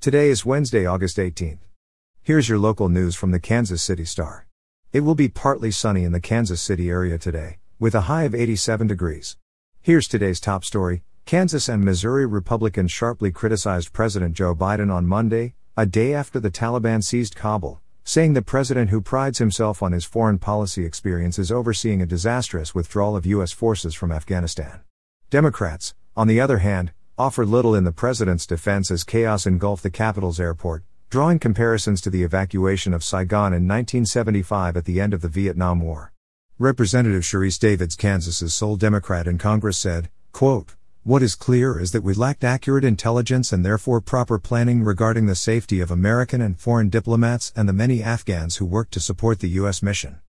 Today is Wednesday, August 18th. Here's your local news from the Kansas City Star. It will be partly sunny in the Kansas City area today, with a high of 87 degrees. Here's today's top story Kansas and Missouri Republicans sharply criticized President Joe Biden on Monday, a day after the Taliban seized Kabul, saying the president who prides himself on his foreign policy experience is overseeing a disastrous withdrawal of U.S. forces from Afghanistan. Democrats, on the other hand, offered little in the president's defense as chaos engulfed the capital's airport, drawing comparisons to the evacuation of Saigon in 1975 at the end of the Vietnam War. Representative Sharice Davids, Kansas's sole Democrat in Congress, said, quote, What is clear is that we lacked accurate intelligence and therefore proper planning regarding the safety of American and foreign diplomats and the many Afghans who worked to support the U.S. mission.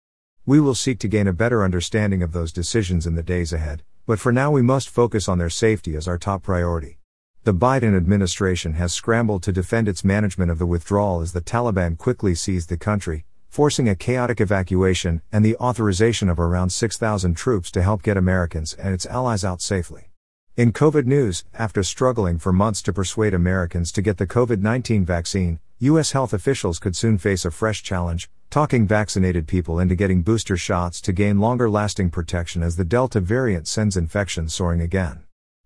We will seek to gain a better understanding of those decisions in the days ahead, but for now we must focus on their safety as our top priority. The Biden administration has scrambled to defend its management of the withdrawal as the Taliban quickly seized the country, forcing a chaotic evacuation and the authorization of around 6,000 troops to help get Americans and its allies out safely. In COVID news, after struggling for months to persuade Americans to get the COVID 19 vaccine, U.S. health officials could soon face a fresh challenge talking vaccinated people into getting booster shots to gain longer lasting protection as the Delta variant sends infections soaring again.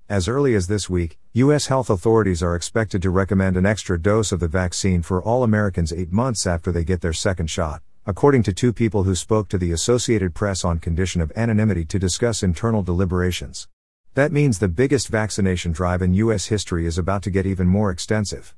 As early as this week, U.S. health authorities are expected to recommend an extra dose of the vaccine for all Americans eight months after they get their second shot, according to two people who spoke to the Associated Press on condition of anonymity to discuss internal deliberations. That means the biggest vaccination drive in U.S. history is about to get even more extensive.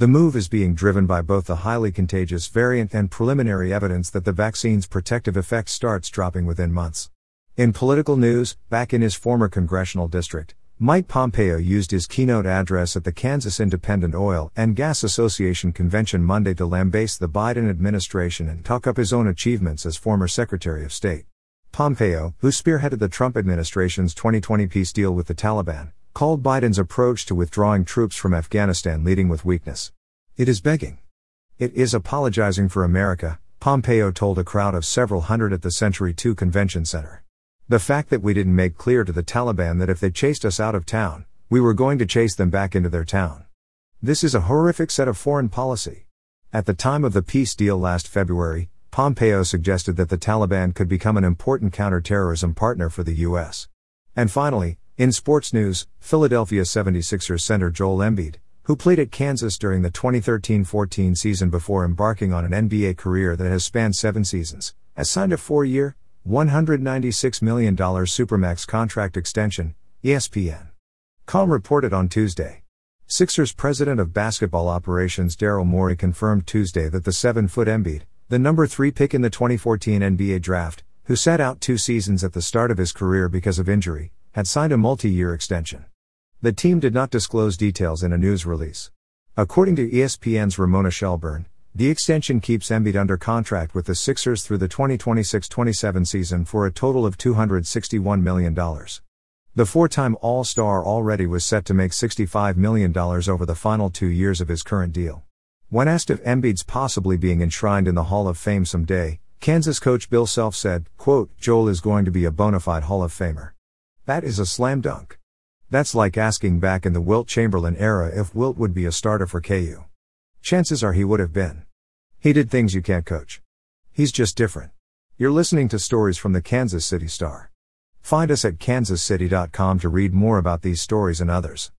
The move is being driven by both the highly contagious variant and preliminary evidence that the vaccine's protective effect starts dropping within months. In political news, back in his former congressional district, Mike Pompeo used his keynote address at the Kansas Independent Oil and Gas Association convention Monday to lambaste the Biden administration and talk up his own achievements as former Secretary of State. Pompeo, who spearheaded the Trump administration's 2020 peace deal with the Taliban, called Biden's approach to withdrawing troops from Afghanistan leading with weakness. It is begging. It is apologizing for America, Pompeo told a crowd of several hundred at the Century 2 Convention Center. The fact that we didn't make clear to the Taliban that if they chased us out of town, we were going to chase them back into their town. This is a horrific set of foreign policy. At the time of the peace deal last February, Pompeo suggested that the Taliban could become an important counterterrorism partner for the U.S. And finally, in sports news, Philadelphia 76ers center Joel Embiid, who played at Kansas during the 2013 14 season before embarking on an NBA career that has spanned seven seasons, has signed a four year, $196 million Supermax contract extension, ESPN. Com reported on Tuesday. Sixers president of basketball operations Daryl Morey confirmed Tuesday that the 7 foot Embiid, the number 3 pick in the 2014 NBA draft, who sat out two seasons at the start of his career because of injury, had signed a multi year extension. The team did not disclose details in a news release. According to ESPN's Ramona Shelburne, the extension keeps Embiid under contract with the Sixers through the 2026 27 season for a total of $261 million. The four time All Star already was set to make $65 million over the final two years of his current deal. When asked if Embiid's possibly being enshrined in the Hall of Fame someday, Kansas coach Bill Self said, quote, Joel is going to be a bona fide Hall of Famer. That is a slam dunk. That's like asking back in the Wilt Chamberlain era if Wilt would be a starter for KU. Chances are he would have been. He did things you can't coach. He's just different. You're listening to stories from the Kansas City Star. Find us at kansascity.com to read more about these stories and others.